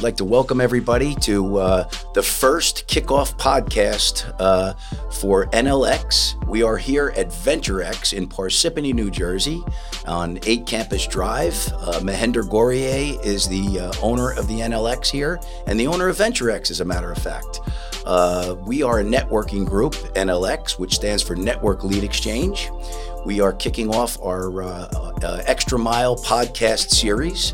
I'd like to welcome everybody to uh, the first kickoff podcast uh, for NLX. We are here at VentureX in Parsippany, New Jersey, on 8 Campus Drive. Uh, Mahender Gourier is the uh, owner of the NLX here, and the owner of VentureX, as a matter of fact. Uh, we are a networking group, NLX, which stands for Network Lead Exchange. We are kicking off our uh, Extra Mile podcast series.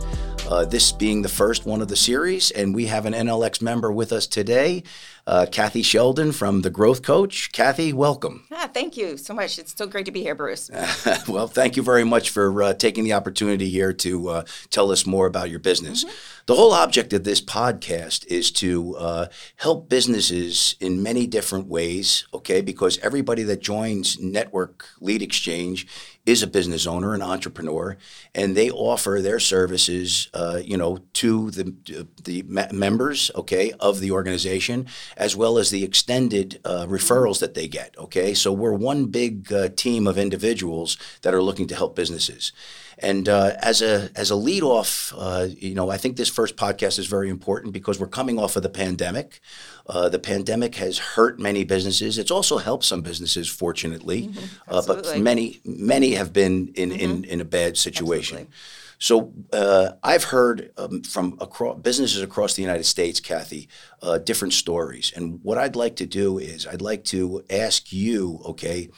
Uh, this being the first one of the series, and we have an NLX member with us today, uh, Kathy Sheldon from The Growth Coach. Kathy, welcome. Ah, thank you so much. It's so great to be here, Bruce. well, thank you very much for uh, taking the opportunity here to uh, tell us more about your business. Mm-hmm. The whole object of this podcast is to uh, help businesses in many different ways, okay? Because everybody that joins Network Lead Exchange is a business owner, an entrepreneur, and they offer their services, uh, you know, to the the members, okay, of the organization, as well as the extended uh, referrals that they get, okay. So we're one big uh, team of individuals that are looking to help businesses. And uh, as a as a lead off, uh, you know, I think this first podcast is very important because we're coming off of the pandemic. Uh, the pandemic has hurt many businesses. It's also helped some businesses, fortunately, mm-hmm. Uh, but many many have been in mm-hmm. in, in a bad situation. Absolutely. So uh, I've heard um, from across, businesses across the United States, Kathy, uh, different stories. And what I'd like to do is I'd like to ask you, okay,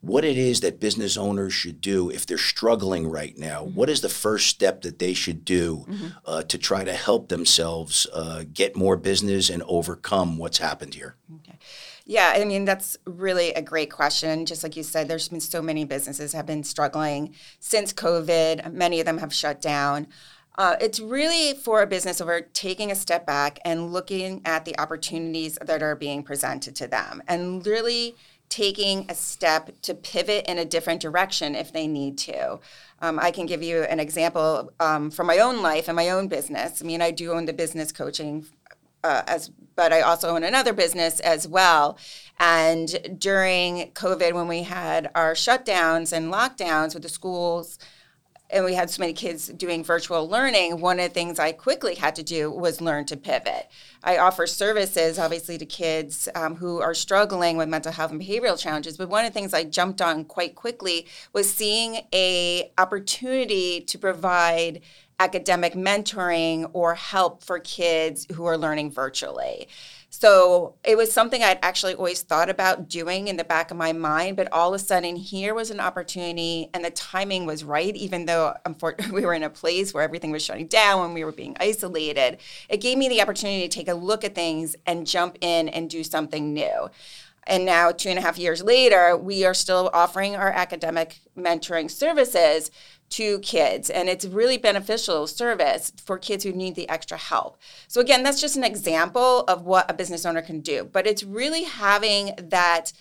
what it is that business owners should do if they're struggling right now. Mm-hmm. What is the first step that they should do mm-hmm. uh, to try to help themselves uh, get more business and overcome what's happened here? Okay. Yeah, I mean that's really a great question. Just like you said, there's been so many businesses have been struggling since COVID. Many of them have shut down. Uh, it's really for a business owner taking a step back and looking at the opportunities that are being presented to them and really taking a step to pivot in a different direction if they need to. Um, I can give you an example um, from my own life and my own business. I mean, I do own the business coaching uh, as, but I also own another business as well. And during COVID, when we had our shutdowns and lockdowns with the schools and we had so many kids doing virtual learning, one of the things I quickly had to do was learn to pivot. I offer services, obviously, to kids um, who are struggling with mental health and behavioral challenges. But one of the things I jumped on quite quickly was seeing a opportunity to provide academic mentoring or help for kids who are learning virtually. So it was something I'd actually always thought about doing in the back of my mind, but all of a sudden here was an opportunity and the timing was right, even though we were in a place where everything was shutting down and we were being isolated. It gave me the opportunity to take a look at things and jump in and do something new. And now, two and a half years later, we are still offering our academic mentoring services to kids and it's really beneficial service for kids who need the extra help. So again that's just an example of what a business owner can do but it's really having that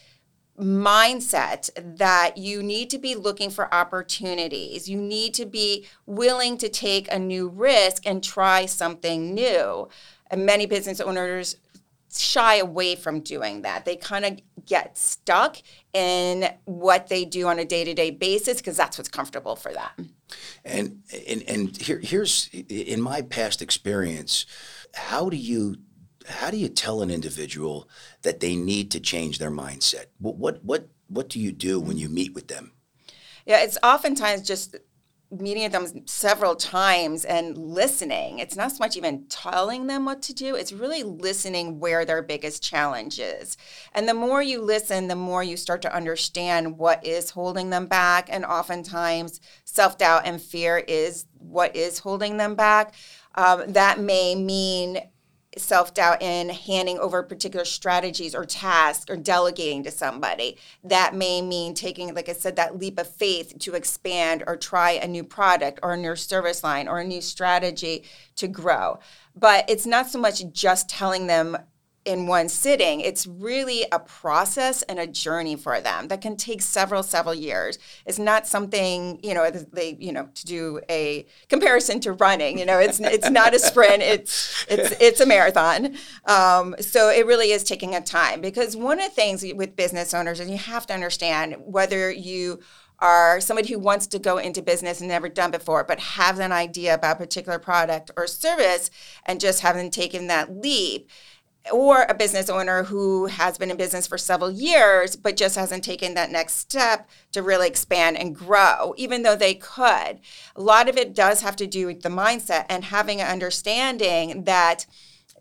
mindset that you need to be looking for opportunities. You need to be willing to take a new risk and try something new. And many business owners shy away from doing that. They kind of get stuck in what they do on a day-to-day basis because that's what's comfortable for them. And and and here here's in my past experience, how do you how do you tell an individual that they need to change their mindset? What what what what do you do when you meet with them? Yeah, it's oftentimes just meeting with them several times and listening. It's not so much even telling them what to do, it's really listening where their biggest challenge is. And the more you listen, the more you start to understand what is holding them back. And oftentimes, self doubt and fear is what is holding them back. Um, that may mean self doubt in handing over particular strategies or tasks or delegating to somebody. That may mean taking, like I said, that leap of faith to expand or try a new product or a new service line or a new strategy to grow. But it's not so much just telling them in one sitting. It's really a process and a journey for them that can take several, several years. It's not something, you know, they, you know, to do a comparison to running, you know, it's it's not a sprint, it's it's it's a marathon. Um, so it really is taking a time because one of the things with business owners is you have to understand whether you are somebody who wants to go into business and never done before, but have an idea about a particular product or service and just haven't taken that leap or a business owner who has been in business for several years but just hasn't taken that next step to really expand and grow even though they could. A lot of it does have to do with the mindset and having an understanding that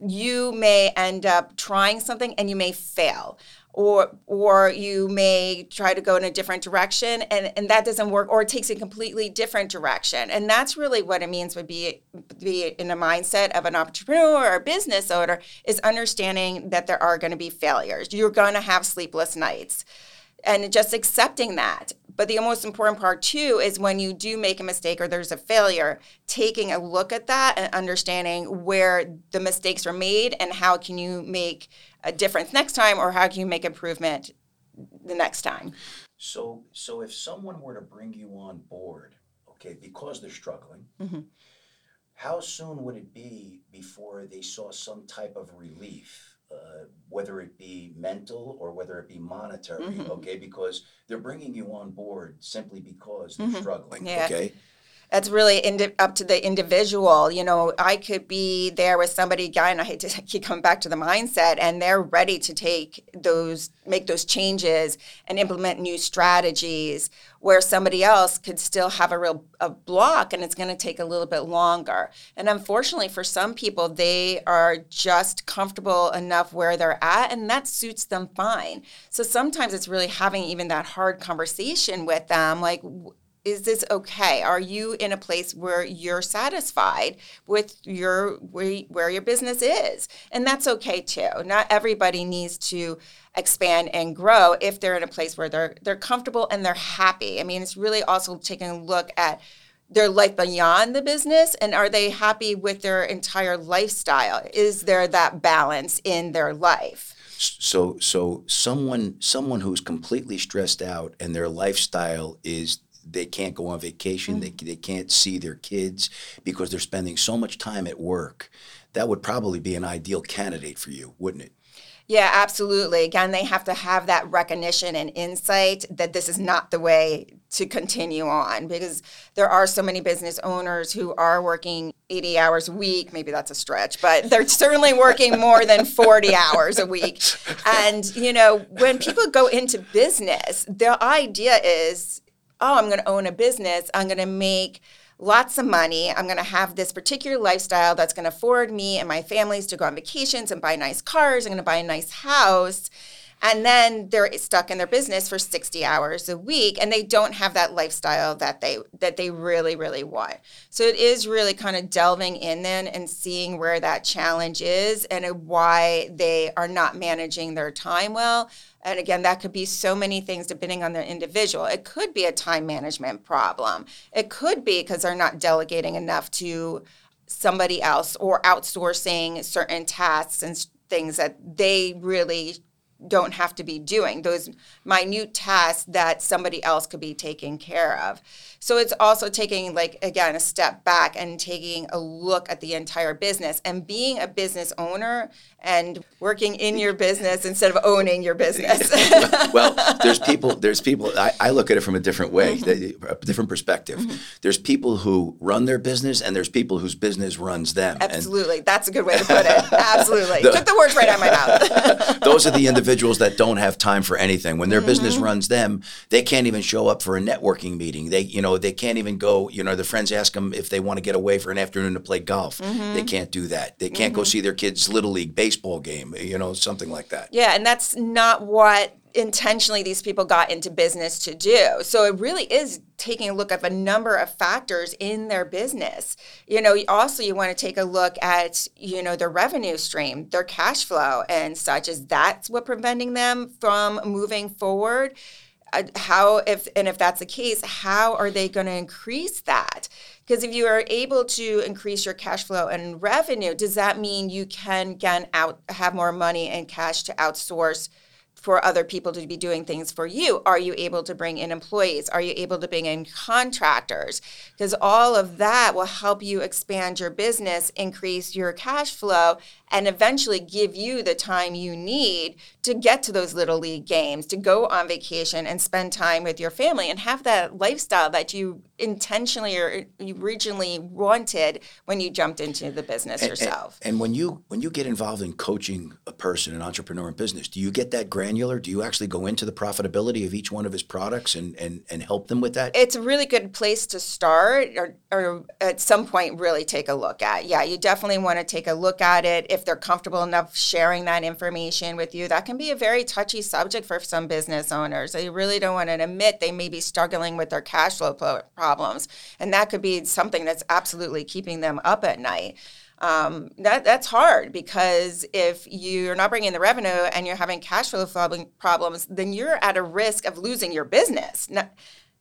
you may end up trying something and you may fail or or you may try to go in a different direction and, and that doesn't work or it takes a completely different direction. And that's really what it means would be be in a mindset of an entrepreneur or a business owner is understanding that there are going to be failures. You're going to have sleepless nights and just accepting that. But the most important part too is when you do make a mistake or there's a failure, taking a look at that and understanding where the mistakes are made and how can you make a difference next time or how can you make improvement the next time. So so if someone were to bring you on board, okay, because they're struggling, mm-hmm. how soon would it be before they saw some type of relief? Uh, whether it be mental or whether it be monetary, mm-hmm. okay? Because they're bringing you on board simply because they're mm-hmm. struggling, yeah. okay? That's really indi- up to the individual. You know, I could be there with somebody, again, I hate to keep coming back to the mindset, and they're ready to take those, make those changes and implement new strategies where somebody else could still have a real a block and it's going to take a little bit longer. And unfortunately, for some people, they are just comfortable enough where they're at and that suits them fine. So sometimes it's really having even that hard conversation with them like, is this okay? Are you in a place where you're satisfied with your where, your business is? And that's okay too. Not everybody needs to expand and grow if they're in a place where they're they're comfortable and they're happy. I mean, it's really also taking a look at their life beyond the business and are they happy with their entire lifestyle? Is there that balance in their life? So so someone someone who's completely stressed out and their lifestyle is they can't go on vacation, mm-hmm. they, they can't see their kids because they're spending so much time at work. That would probably be an ideal candidate for you, wouldn't it? Yeah, absolutely. Again, they have to have that recognition and insight that this is not the way to continue on because there are so many business owners who are working 80 hours a week. Maybe that's a stretch, but they're certainly working more than 40 hours a week. And, you know, when people go into business, the idea is oh, I'm going to own a business. I'm going to make lots of money. I'm going to have this particular lifestyle that's going to afford me and my families to go on vacations and buy nice cars. I'm going to buy a nice house and then they're stuck in their business for 60 hours a week and they don't have that lifestyle that they that they really really want. So it is really kind of delving in then and seeing where that challenge is and why they are not managing their time well. And again that could be so many things depending on the individual. It could be a time management problem. It could be because they're not delegating enough to somebody else or outsourcing certain tasks and things that they really don't have to be doing those minute tasks that somebody else could be taking care of so it's also taking like again a step back and taking a look at the entire business and being a business owner and working in your business instead of owning your business. well, there's people. There's people. I, I, look at it from a different way, mm-hmm. a different perspective. Mm-hmm. There's people who run their business, and there's people whose business runs them. Absolutely, and, that's a good way to put it. Absolutely, the, took the words right out of my mouth. those are the individuals that don't have time for anything. When their mm-hmm. business runs them, they can't even show up for a networking meeting. They, you know, they can't even go. You know, their friends ask them if they want to get away for an afternoon to play golf. Mm-hmm. They can't do that. They can't go mm-hmm. see their kids' little league baseball game, you know, something like that. Yeah, and that's not what intentionally these people got into business to do. So it really is taking a look at a number of factors in their business. You know, also you want to take a look at, you know, their revenue stream, their cash flow and such. Is that's what preventing them from moving forward? Uh, how if and if that's the case how are they going to increase that because if you are able to increase your cash flow and revenue does that mean you can again out have more money and cash to outsource for other people to be doing things for you? Are you able to bring in employees? Are you able to bring in contractors? Because all of that will help you expand your business, increase your cash flow, and eventually give you the time you need to get to those little league games, to go on vacation and spend time with your family and have that lifestyle that you intentionally or originally wanted when you jumped into the business And- yourself. And, and when you when you get involved in coaching a person, an entrepreneur in business, do you get that granular? Do you actually go into the profitability of each one of his products and and, and help them with that? it's a really good place to start or, or at some point really take a look at yeah you definitely want to take a look at it if they're comfortable enough sharing that information with you that can be a very touchy subject for some business owners they really don't want to admit they may be struggling with their cash flow pro- problems and that could be something that's absolutely keeping them up at night um, that that's hard because if you're not bringing in the revenue and you're having cash flow problems, then you're at a risk of losing your business.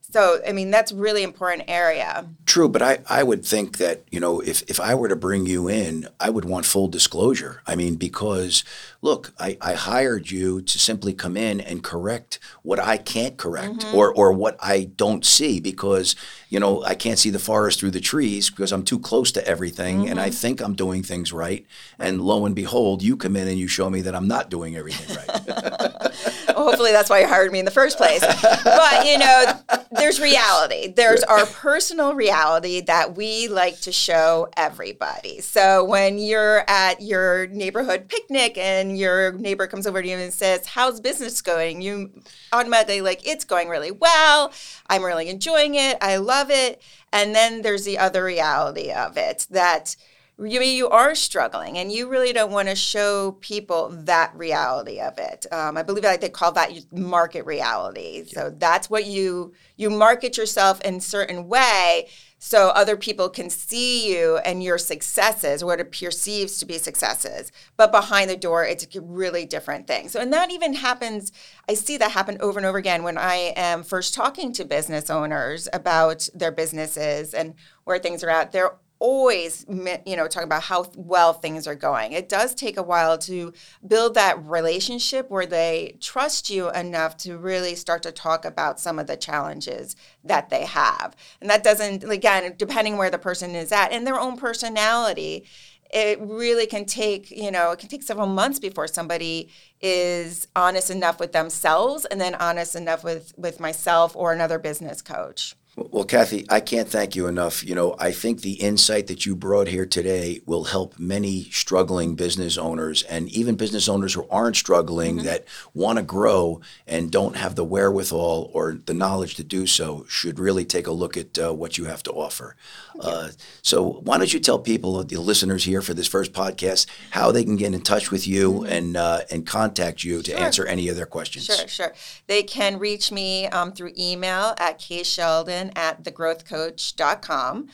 So, I mean, that's really important area. True, but I, I would think that, you know, if, if I were to bring you in, I would want full disclosure. I mean, because look, I, I hired you to simply come in and correct what I can't correct mm-hmm. or, or what I don't see because, you know, I can't see the forest through the trees because I'm too close to everything and I mm-hmm. think I'm doing things right. And lo and behold, you come in and you show me that I'm not doing everything right. Hopefully, that's why you hired me in the first place. But, you know, there's reality. There's our personal reality that we like to show everybody. So, when you're at your neighborhood picnic and your neighbor comes over to you and says, How's business going? You automatically, like, it's going really well. I'm really enjoying it. I love it. And then there's the other reality of it that you mean you are struggling and you really don't want to show people that reality of it. Um, i believe like they call that market reality. So that's what you you market yourself in certain way so other people can see you and your successes what it perceives to be successes. But behind the door it's a really different thing. So and that even happens i see that happen over and over again when i am first talking to business owners about their businesses and where things are at. They're always you know talking about how well things are going. It does take a while to build that relationship where they trust you enough to really start to talk about some of the challenges that they have. And that doesn't again depending where the person is at and their own personality it really can take you know it can take several months before somebody is honest enough with themselves and then honest enough with with myself or another business coach Well, Kathy, I can't thank you enough. You know, I think the insight that you brought here today will help many struggling business owners and even business owners who aren't struggling that want to grow and don't have the wherewithal or the knowledge to do so should really take a look at uh, what you have to offer. Uh, so, why don't you tell people, the listeners here for this first podcast, how they can get in touch with you and uh, and contact you to answer any of their questions? Sure, sure. They can reach me um, through email at ksheldon at thegrowthcoach.com.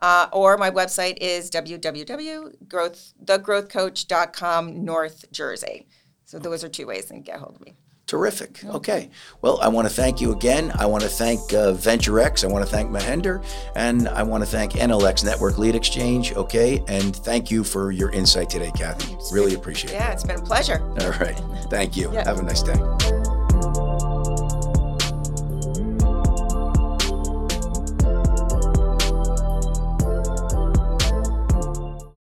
Uh, or my website is www.thegrowthcoach.com, North Jersey. So those are two ways to get hold of me. Terrific. Okay. Well, I want to thank you again. I want to thank uh, VentureX. I want to thank Mahender. And I want to thank NLX Network Lead Exchange. Okay. And thank you for your insight today, Kathy. Really appreciate it. Yeah, it's been a pleasure. All right. Thank you. Yeah. Have a nice day.